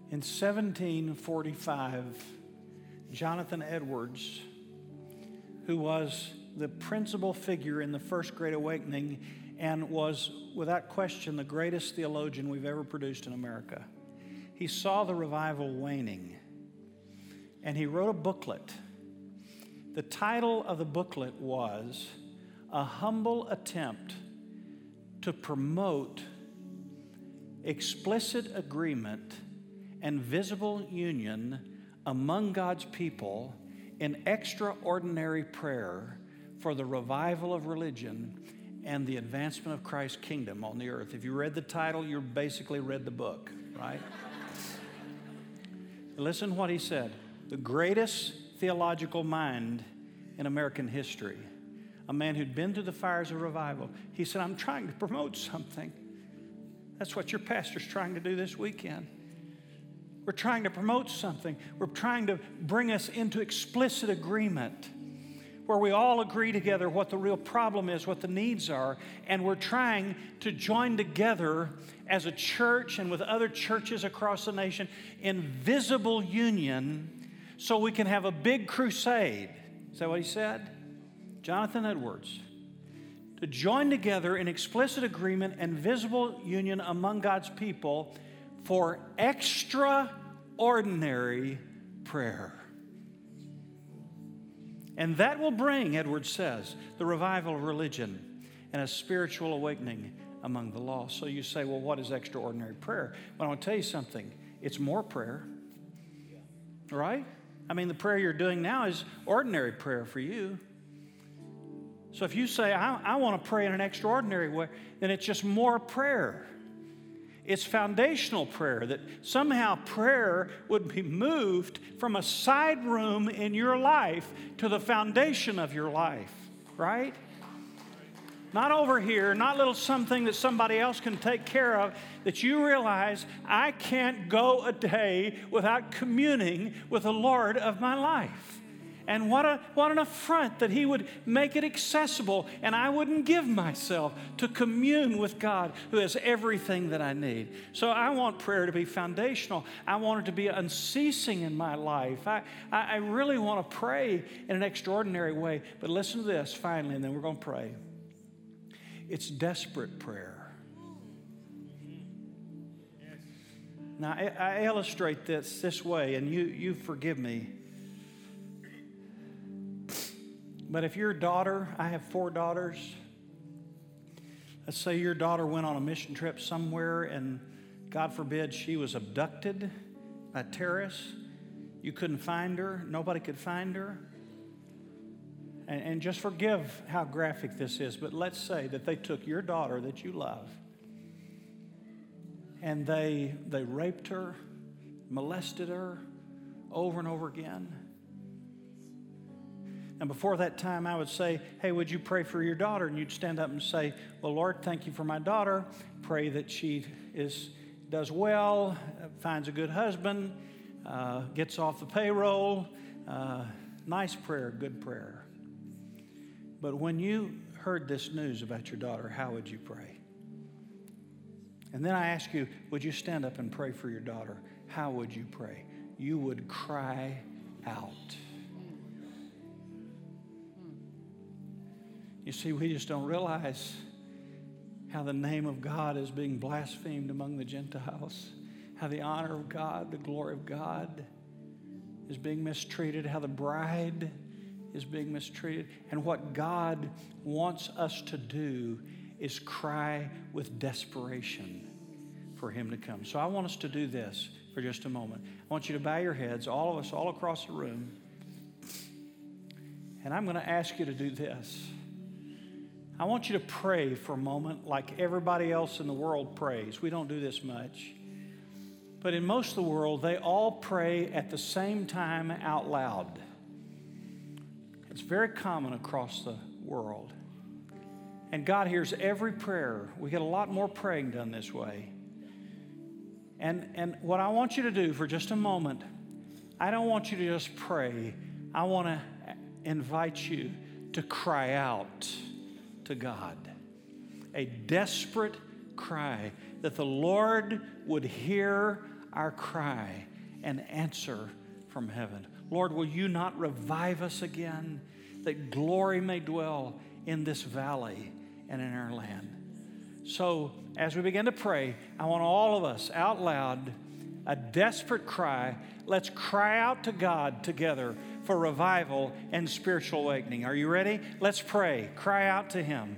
S2: In 1745, Jonathan Edwards, who was the principal figure in the First Great Awakening and was, without question, the greatest theologian we've ever produced in America, he saw the revival waning and he wrote a booklet. The title of the booklet was a humble attempt to promote explicit agreement and visible union among God's people in extraordinary prayer for the revival of religion and the advancement of Christ's kingdom on the earth. If you read the title, you basically read the book, right? Listen what he said. The greatest theological mind in American history a man who'd been through the fires of revival. He said, I'm trying to promote something. That's what your pastor's trying to do this weekend. We're trying to promote something. We're trying to bring us into explicit agreement where we all agree together what the real problem is, what the needs are, and we're trying to join together as a church and with other churches across the nation in visible union so we can have a big crusade. Is that what he said? Jonathan Edwards, to join together in explicit agreement and visible union among God's people for extraordinary prayer. And that will bring, Edwards says, the revival of religion and a spiritual awakening among the lost. So you say, well, what is extraordinary prayer? Well, I want to tell you something. It's more prayer, right? I mean, the prayer you're doing now is ordinary prayer for you. So if you say, I, I want to pray in an extraordinary way, then it's just more prayer. It's foundational prayer that somehow prayer would be moved from a side room in your life to the foundation of your life, right? Not over here, not little something that somebody else can take care of, that you realize I can't go a day without communing with the Lord of my life. And what, a, what an affront that He would make it accessible and I wouldn't give myself to commune with God who has everything that I need. So I want prayer to be foundational. I want it to be unceasing in my life. I, I, really want to pray in an extraordinary way. But listen to this finally, and then we're going to pray. It's desperate prayer. Now, I, I illustrate this this way, and you, you forgive me. But if your daughter, I have four daughters, let's say your daughter went on a mission trip somewhere and God forbid she was abducted by terrorists You couldn't find her, nobody could find her. And, and just forgive how graphic this is, but let's say that they took your daughter that you love and they, they raped her, molested her over and over again. And before that time, I would say, Hey, would you pray for your daughter? And you'd stand up and say, Well, Lord, thank you for my daughter. Pray that she is, does well, finds a good husband, uh, gets off the payroll. Uh, nice prayer, good prayer. But when you heard this news about your daughter, how would you pray? And then I ask you, would you stand up and pray for your daughter? How would you pray? You would cry out. You see, we just don't realize how the name of God is being blasphemed among the Gentiles, how the honor of God, the glory of God is being mistreated, how the bride is being mistreated. And what God wants us to do is cry with desperation for Him to come. So I want us to do this for just a moment. I want you to bow your heads, all of us, all across the room. And I'm going to ask you to do this. I want you to pray for a moment like everybody else in the world prays. We don't do this much. But in most of the world, they all pray at the same time out loud. It's very common across the world. And God hears every prayer. We get a lot more praying done this way. And, and what I want you to do for just a moment, I don't want you to just pray. I want to invite you to cry out to God. A desperate cry that the Lord would hear our cry and answer from heaven. Lord, will you not revive us again that glory may dwell in this valley and in our land. So, as we begin to pray, I want all of us out loud a desperate cry. Let's cry out to God together for revival and spiritual awakening. Are you ready? Let's pray. Cry out to Him.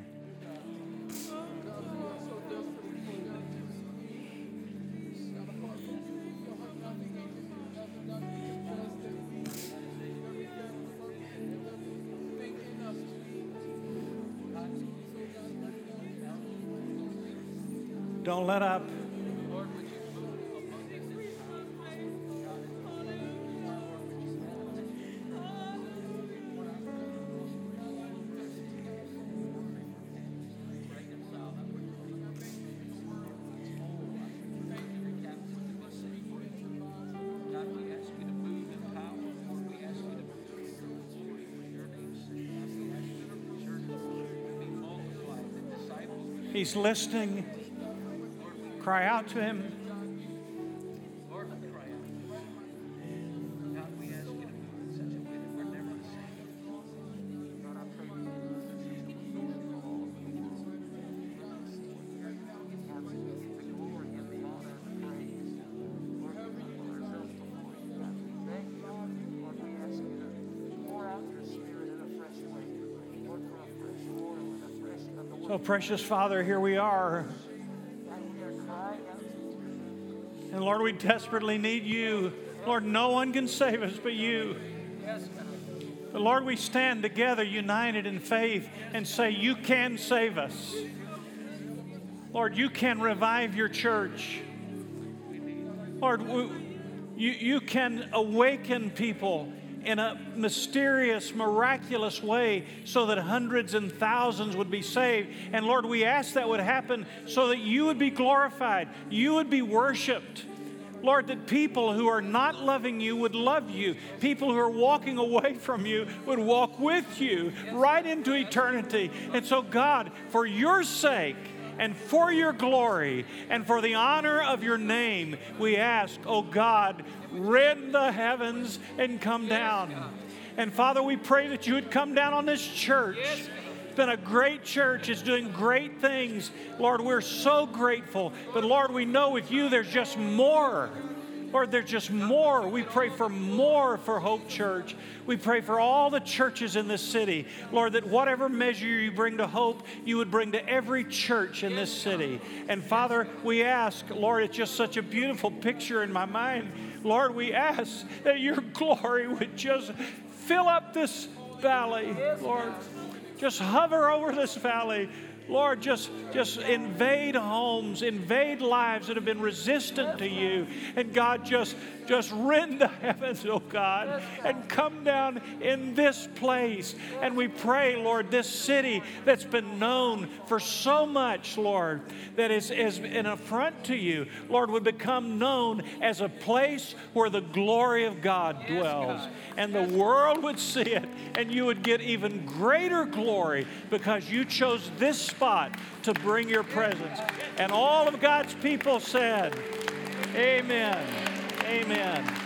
S2: Don't let up. Listening. Cry out to Him. Precious Father, here we are. And Lord, we desperately need you. Lord, no one can save us but you. But Lord, we stand together united in faith and say, You can save us. Lord, you can revive your church. Lord, you, you can awaken people in a mysterious, miraculous way so that hundreds and thousands would be saved. And Lord, we ask that would happen so that you would be glorified, you would be worshiped. Lord, that people who are not loving you would love you. People who are walking away from you would walk with you right into eternity. And so, God, for your sake, and for your glory and for the honor of your name, we ask, oh God, rend the heavens and come down. And Father, we pray that you would come down on this church. It's been a great church. It's doing great things. Lord, we're so grateful. But Lord, we know with you there's just more. Lord, there's just more. We pray for more for Hope Church. We pray for all the churches in this city. Lord, that whatever measure you bring to hope, you would bring to every church in this city. And Father, we ask, Lord, it's just such a beautiful picture in my mind. Lord, we ask that your glory would just fill up this valley, Lord. Just hover over this valley. Lord, just, just invade homes, invade lives that have been resistant to you. And God, just, just rend the heavens, oh God, and come down in this place. And we pray, Lord, this city that's been known for so much, Lord, that is, is an affront to you, Lord, would become known as a place where the glory of God dwells. And the world would see it, and you would get even greater glory because you chose this spot to bring your presence. And all of God's people said, Amen. Amen.